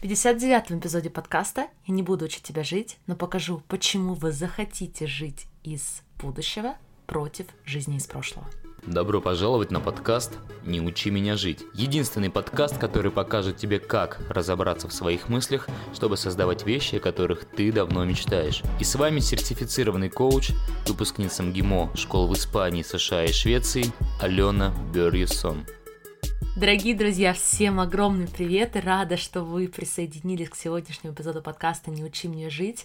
В 59-м эпизоде подкаста я не буду учить тебя жить, но покажу, почему вы захотите жить из будущего против жизни из прошлого. Добро пожаловать на подкаст «Не учи меня жить». Единственный подкаст, который покажет тебе, как разобраться в своих мыслях, чтобы создавать вещи, о которых ты давно мечтаешь. И с вами сертифицированный коуч, выпускница МГИМО, школ в Испании, США и Швеции, Алена Берьюсон. Дорогие друзья, всем огромный привет рада, что вы присоединились к сегодняшнему эпизоду подкаста «Не учи мне жить».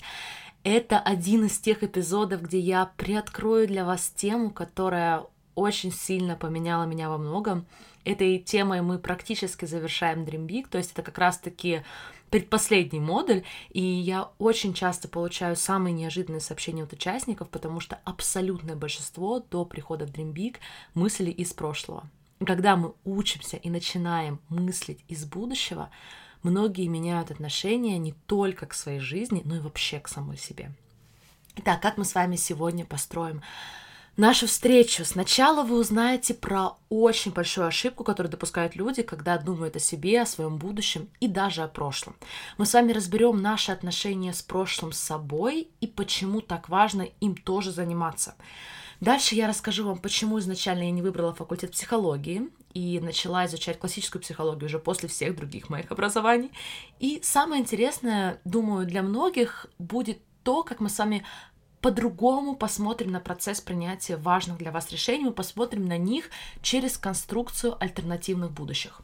Это один из тех эпизодов, где я приоткрою для вас тему, которая очень сильно поменяла меня во многом. Этой темой мы практически завершаем Dream Big, то есть это как раз-таки предпоследний модуль, и я очень часто получаю самые неожиданные сообщения от участников, потому что абсолютное большинство до прихода в Dream Big мысли из прошлого. Когда мы учимся и начинаем мыслить из будущего, многие меняют отношение не только к своей жизни, но и вообще к самой себе. Итак, как мы с вами сегодня построим нашу встречу. Сначала вы узнаете про очень большую ошибку, которую допускают люди, когда думают о себе, о своем будущем и даже о прошлом. Мы с вами разберем наши отношения с прошлым с собой и почему так важно им тоже заниматься. Дальше я расскажу вам, почему изначально я не выбрала факультет психологии и начала изучать классическую психологию уже после всех других моих образований. И самое интересное, думаю, для многих будет то, как мы с вами по-другому посмотрим на процесс принятия важных для вас решений, мы посмотрим на них через конструкцию альтернативных будущих.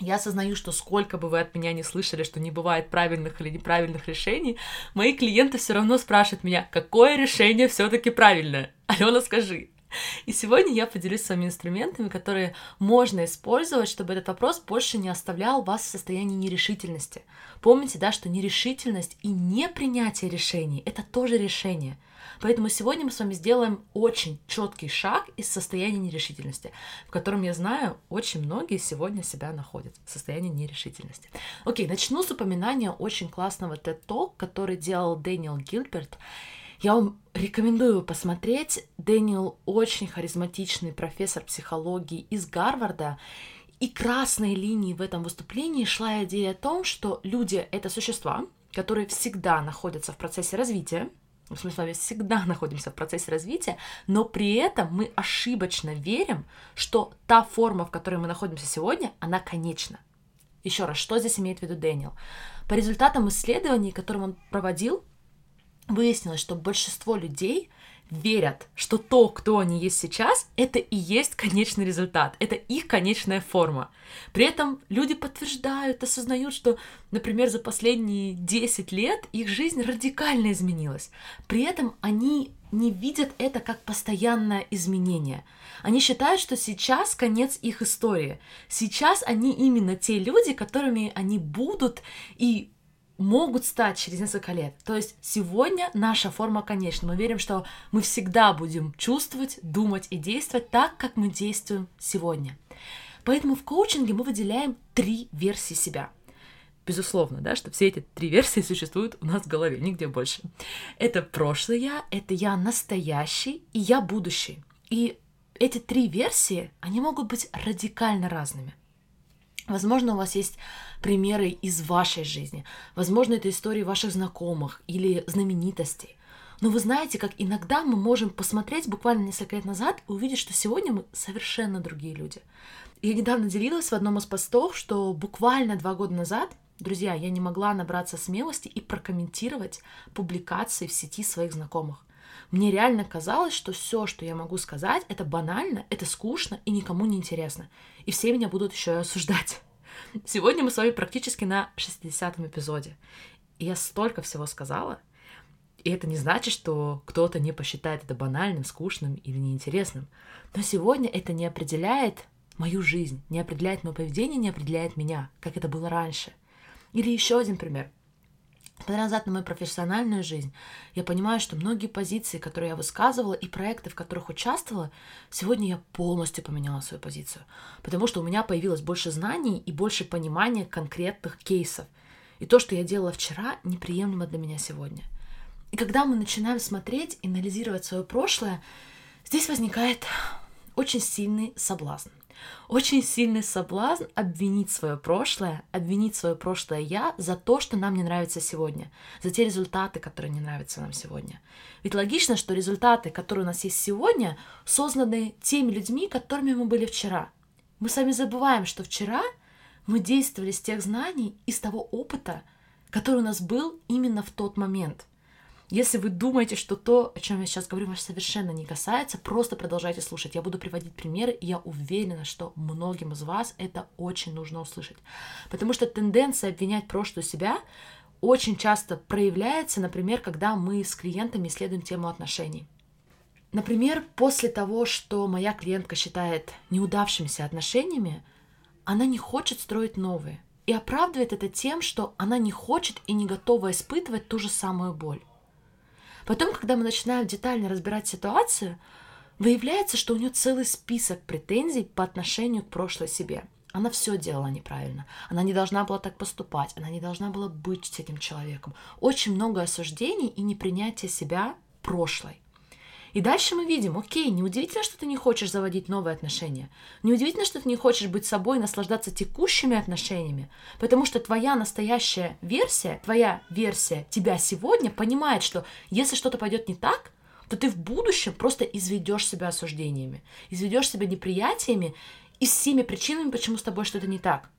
Я осознаю, что сколько бы вы от меня не слышали, что не бывает правильных или неправильных решений, мои клиенты все равно спрашивают меня, какое решение все-таки правильное. Алена, скажи. И сегодня я поделюсь с вами инструментами, которые можно использовать, чтобы этот вопрос больше не оставлял вас в состоянии нерешительности. Помните, да, что нерешительность и непринятие решений — это тоже решение. Поэтому сегодня мы с вами сделаем очень четкий шаг из состояния нерешительности, в котором, я знаю, очень многие сегодня себя находят в состоянии нерешительности. Окей, начну с упоминания очень классного TED Talk, который делал Дэниел Гилберт. Я вам рекомендую посмотреть. Дэниел очень харизматичный профессор психологии из Гарварда. И красной линией в этом выступлении шла идея о том, что люди — это существа, которые всегда находятся в процессе развития, мы с вами всегда находимся в процессе развития, но при этом мы ошибочно верим, что та форма, в которой мы находимся сегодня, она конечна. Еще раз, что здесь имеет в виду Дэниел? По результатам исследований, которые он проводил, выяснилось, что большинство людей верят, что то, кто они есть сейчас, это и есть конечный результат, это их конечная форма. При этом люди подтверждают, осознают, что, например, за последние 10 лет их жизнь радикально изменилась. При этом они не видят это как постоянное изменение. Они считают, что сейчас конец их истории. Сейчас они именно те люди, которыми они будут, и могут стать через несколько лет. То есть сегодня наша форма конечна. Мы верим, что мы всегда будем чувствовать, думать и действовать так, как мы действуем сегодня. Поэтому в коучинге мы выделяем три версии себя. Безусловно, да, что все эти три версии существуют у нас в голове, нигде больше. Это прошлое я, это я настоящий и я будущий. И эти три версии, они могут быть радикально разными. Возможно, у вас есть примеры из вашей жизни. Возможно, это истории ваших знакомых или знаменитостей. Но вы знаете, как иногда мы можем посмотреть буквально несколько лет назад и увидеть, что сегодня мы совершенно другие люди. Я недавно делилась в одном из постов, что буквально два года назад, друзья, я не могла набраться смелости и прокомментировать публикации в сети своих знакомых. Мне реально казалось, что все, что я могу сказать, это банально, это скучно и никому не интересно. И все меня будут еще и осуждать. Сегодня мы с вами практически на 60-м эпизоде. И я столько всего сказала, и это не значит, что кто-то не посчитает это банальным, скучным или неинтересным. Но сегодня это не определяет мою жизнь, не определяет мое поведение, не определяет меня, как это было раньше. Или еще один пример – Смотря назад на мою профессиональную жизнь, я понимаю, что многие позиции, которые я высказывала, и проекты, в которых участвовала, сегодня я полностью поменяла свою позицию. Потому что у меня появилось больше знаний и больше понимания конкретных кейсов. И то, что я делала вчера, неприемлемо для меня сегодня. И когда мы начинаем смотреть и анализировать свое прошлое, здесь возникает очень сильный соблазн. Очень сильный соблазн обвинить свое прошлое, обвинить свое прошлое я за то, что нам не нравится сегодня, за те результаты, которые не нравятся нам сегодня. Ведь логично, что результаты, которые у нас есть сегодня, созданы теми людьми, которыми мы были вчера. Мы сами забываем, что вчера мы действовали с тех знаний и с того опыта, который у нас был именно в тот момент – если вы думаете, что то, о чем я сейчас говорю, вас совершенно не касается, просто продолжайте слушать. Я буду приводить примеры, и я уверена, что многим из вас это очень нужно услышать. Потому что тенденция обвинять прошлую себя очень часто проявляется, например, когда мы с клиентами исследуем тему отношений. Например, после того, что моя клиентка считает неудавшимися отношениями, она не хочет строить новые. И оправдывает это тем, что она не хочет и не готова испытывать ту же самую боль. Потом, когда мы начинаем детально разбирать ситуацию, выявляется, что у нее целый список претензий по отношению к прошлой себе. Она все делала неправильно. Она не должна была так поступать. Она не должна была быть с этим человеком. Очень много осуждений и непринятия себя прошлой. И дальше мы видим, окей, неудивительно, что ты не хочешь заводить новые отношения. Неудивительно, что ты не хочешь быть собой наслаждаться текущими отношениями. Потому что твоя настоящая версия, твоя версия тебя сегодня понимает, что если что-то пойдет не так, то ты в будущем просто изведешь себя осуждениями, изведешь себя неприятиями и всеми причинами, почему с тобой что-то не так.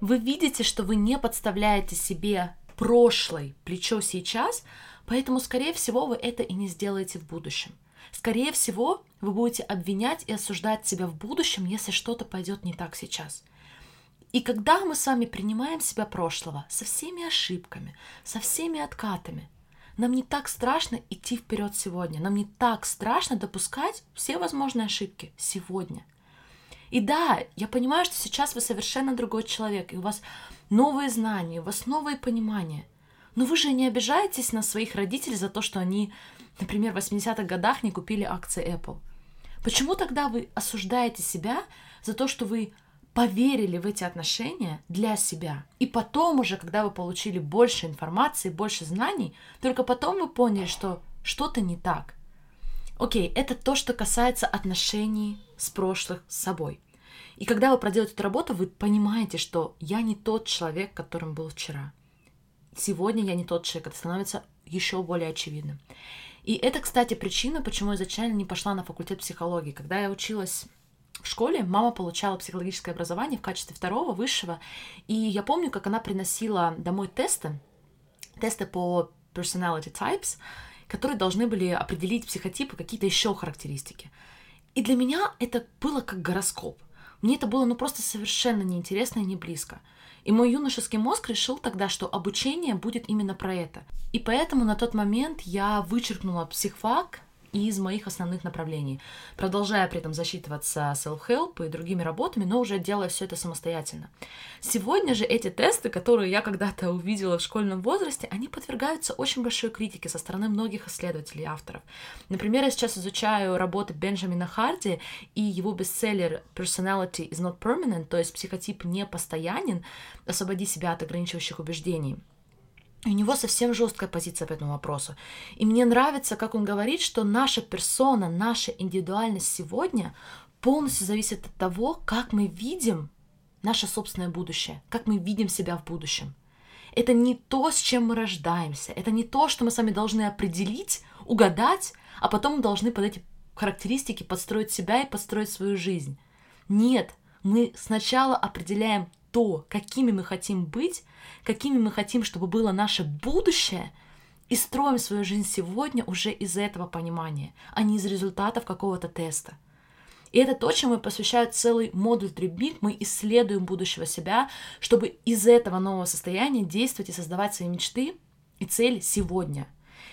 Вы видите, что вы не подставляете себе прошлое плечо сейчас, поэтому, скорее всего, вы это и не сделаете в будущем. Скорее всего, вы будете обвинять и осуждать себя в будущем, если что-то пойдет не так сейчас. И когда мы с вами принимаем себя прошлого со всеми ошибками, со всеми откатами, нам не так страшно идти вперед сегодня, нам не так страшно допускать все возможные ошибки сегодня. И да, я понимаю, что сейчас вы совершенно другой человек, и у вас новые знания, у вас новые понимания. Но вы же не обижаетесь на своих родителей за то, что они например, в 80-х годах не купили акции Apple? Почему тогда вы осуждаете себя за то, что вы поверили в эти отношения для себя. И потом уже, когда вы получили больше информации, больше знаний, только потом вы поняли, что что-то не так. Окей, это то, что касается отношений с прошлых с собой. И когда вы проделаете эту работу, вы понимаете, что я не тот человек, которым был вчера. Сегодня я не тот человек. Это становится еще более очевидным. И это, кстати, причина, почему я изначально не пошла на факультет психологии. Когда я училась в школе, мама получала психологическое образование в качестве второго, высшего, и я помню, как она приносила домой тесты, тесты по personality types, которые должны были определить психотипы, какие-то еще характеристики. И для меня это было как гороскоп. Мне это было ну просто совершенно неинтересно и не близко. И мой юношеский мозг решил тогда, что обучение будет именно про это. И поэтому на тот момент я вычеркнула психфак из моих основных направлений, продолжая при этом засчитываться self-help и другими работами, но уже делая все это самостоятельно. Сегодня же эти тесты, которые я когда-то увидела в школьном возрасте, они подвергаются очень большой критике со стороны многих исследователей и авторов. Например, я сейчас изучаю работы Бенджамина Харди и его бестселлер Personality is not permanent, то есть психотип не постоянен, освободи себя от ограничивающих убеждений. У него совсем жесткая позиция по этому вопросу. И мне нравится, как он говорит, что наша персона, наша индивидуальность сегодня полностью зависит от того, как мы видим наше собственное будущее, как мы видим себя в будущем. Это не то, с чем мы рождаемся, это не то, что мы сами должны определить, угадать, а потом мы должны под эти характеристики подстроить себя и подстроить свою жизнь. Нет, мы сначала определяем то, какими мы хотим быть, какими мы хотим, чтобы было наше будущее, и строим свою жизнь сегодня уже из этого понимания, а не из результатов какого-то теста. И это то, чем мы посвящаем целый модуль Трибник. Мы исследуем будущего себя, чтобы из этого нового состояния действовать и создавать свои мечты и цели сегодня.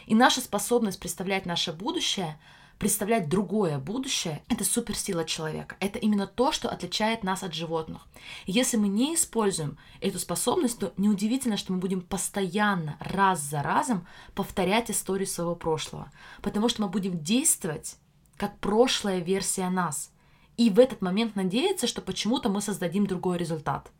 И наша способность представлять наше будущее – представлять другое будущее, это суперсила человека. Это именно то, что отличает нас от животных. если мы не используем эту способность, то неудивительно, что мы будем постоянно, раз за разом повторять историю своего прошлого. Потому что мы будем действовать как прошлая версия нас. И в этот момент надеяться, что почему-то мы создадим другой результат.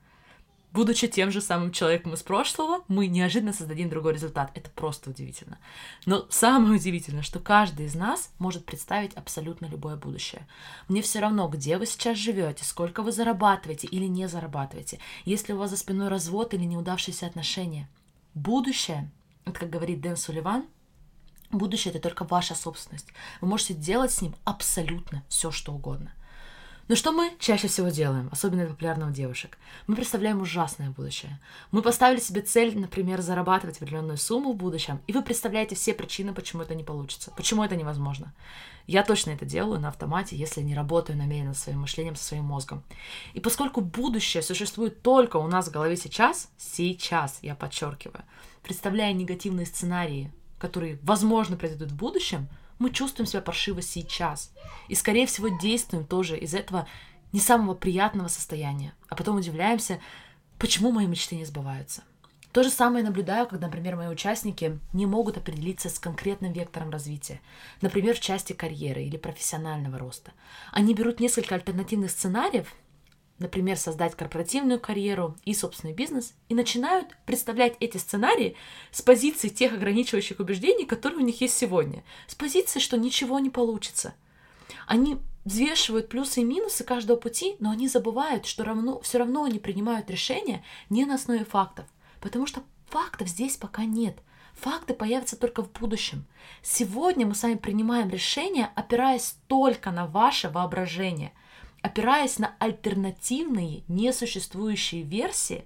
Будучи тем же самым человеком из прошлого, мы неожиданно создадим другой результат. Это просто удивительно. Но самое удивительное, что каждый из нас может представить абсолютно любое будущее. Мне все равно, где вы сейчас живете, сколько вы зарабатываете или не зарабатываете, если у вас за спиной развод или неудавшиеся отношения. Будущее, это как говорит Дэн Сулливан, будущее это только ваша собственность. Вы можете делать с ним абсолютно все, что угодно. Но что мы чаще всего делаем, особенно популярно у девушек? Мы представляем ужасное будущее. Мы поставили себе цель, например, зарабатывать определенную сумму в будущем, и вы представляете все причины, почему это не получится, почему это невозможно. Я точно это делаю на автомате, если не работаю намеренно своим мышлением, со своим мозгом. И поскольку будущее существует только у нас в голове сейчас, сейчас, я подчеркиваю, представляя негативные сценарии, которые, возможно, произойдут в будущем – мы чувствуем себя паршиво сейчас. И, скорее всего, действуем тоже из этого не самого приятного состояния. А потом удивляемся, почему мои мечты не сбываются. То же самое наблюдаю, когда, например, мои участники не могут определиться с конкретным вектором развития, например, в части карьеры или профессионального роста. Они берут несколько альтернативных сценариев например, создать корпоративную карьеру и собственный бизнес, и начинают представлять эти сценарии с позиции тех ограничивающих убеждений, которые у них есть сегодня, с позиции, что ничего не получится. Они взвешивают плюсы и минусы каждого пути, но они забывают, что равно, все равно они принимают решения не на основе фактов, потому что фактов здесь пока нет. Факты появятся только в будущем. Сегодня мы с вами принимаем решения, опираясь только на ваше воображение – опираясь на альтернативные, несуществующие версии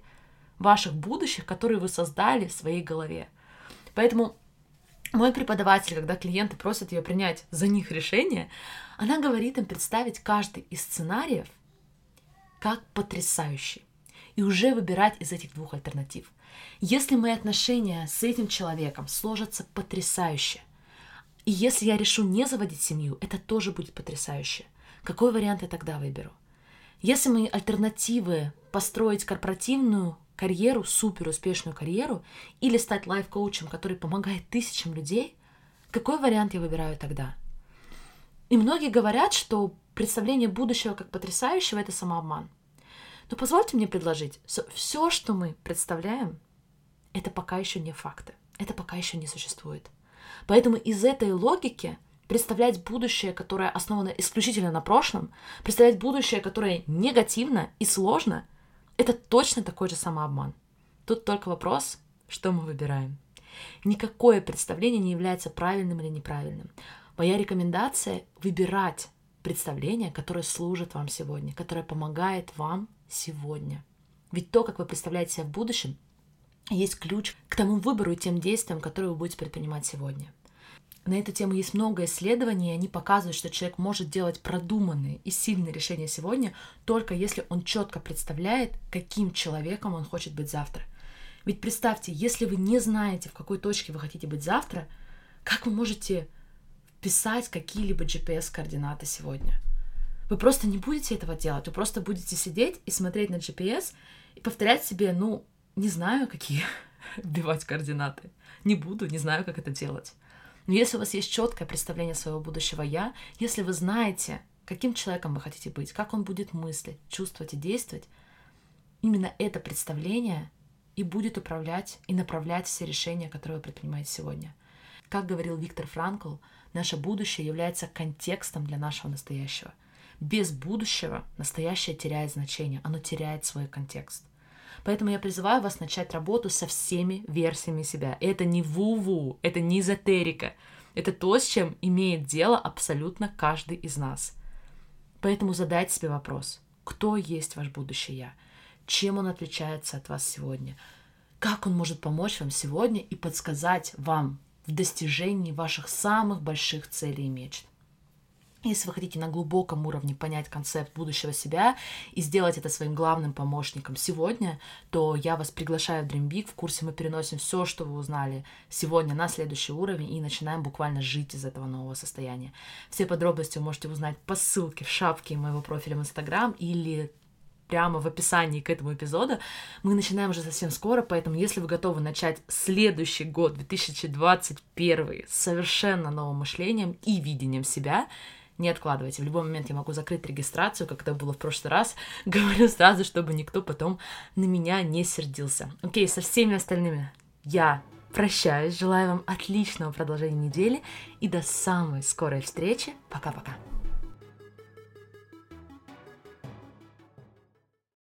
ваших будущих, которые вы создали в своей голове. Поэтому мой преподаватель, когда клиенты просят ее принять за них решение, она говорит им представить каждый из сценариев как потрясающий и уже выбирать из этих двух альтернатив. Если мои отношения с этим человеком сложатся потрясающе, и если я решу не заводить семью, это тоже будет потрясающе – какой вариант я тогда выберу? Если мои альтернативы построить корпоративную карьеру, супер успешную карьеру, или стать лайф-коучем, который помогает тысячам людей, какой вариант я выбираю тогда? И многие говорят, что представление будущего как потрясающего – это самообман. Но позвольте мне предложить, все, что мы представляем, это пока еще не факты, это пока еще не существует. Поэтому из этой логики – представлять будущее, которое основано исключительно на прошлом, представлять будущее, которое негативно и сложно, это точно такой же самообман. Тут только вопрос, что мы выбираем. Никакое представление не является правильным или неправильным. Моя рекомендация — выбирать представление, которое служит вам сегодня, которое помогает вам сегодня. Ведь то, как вы представляете себя в будущем, есть ключ к тому выбору и тем действиям, которые вы будете предпринимать сегодня. На эту тему есть много исследований, и они показывают, что человек может делать продуманные и сильные решения сегодня, только если он четко представляет, каким человеком он хочет быть завтра. Ведь представьте, если вы не знаете, в какой точке вы хотите быть завтра, как вы можете вписать какие-либо GPS-координаты сегодня? Вы просто не будете этого делать, вы просто будете сидеть и смотреть на GPS и повторять себе, ну, не знаю, какие вбивать координаты. Не буду, не знаю, как это делать. Но если у вас есть четкое представление своего будущего я, если вы знаете, каким человеком вы хотите быть, как он будет мыслить, чувствовать и действовать, именно это представление и будет управлять и направлять все решения, которые вы предпринимаете сегодня. Как говорил Виктор Франкл, наше будущее является контекстом для нашего настоящего. Без будущего настоящее теряет значение, оно теряет свой контекст. Поэтому я призываю вас начать работу со всеми версиями себя. Это не ву-ву, это не эзотерика. Это то, с чем имеет дело абсолютно каждый из нас. Поэтому задайте себе вопрос, кто есть ваш будущий я? Чем он отличается от вас сегодня? Как он может помочь вам сегодня и подсказать вам в достижении ваших самых больших целей и мечт? Если вы хотите на глубоком уровне понять концепт будущего себя и сделать это своим главным помощником сегодня, то я вас приглашаю в Dream Big. В курсе мы переносим все, что вы узнали сегодня на следующий уровень и начинаем буквально жить из этого нового состояния. Все подробности вы можете узнать по ссылке в шапке моего профиля в Instagram или прямо в описании к этому эпизоду. Мы начинаем уже совсем скоро, поэтому если вы готовы начать следующий год, 2021, совершенно новым мышлением и видением себя, не откладывайте. В любой момент я могу закрыть регистрацию, как это было в прошлый раз. Говорю сразу, чтобы никто потом на меня не сердился. Окей, со всеми остальными я прощаюсь. Желаю вам отличного продолжения недели и до самой скорой встречи. Пока-пока.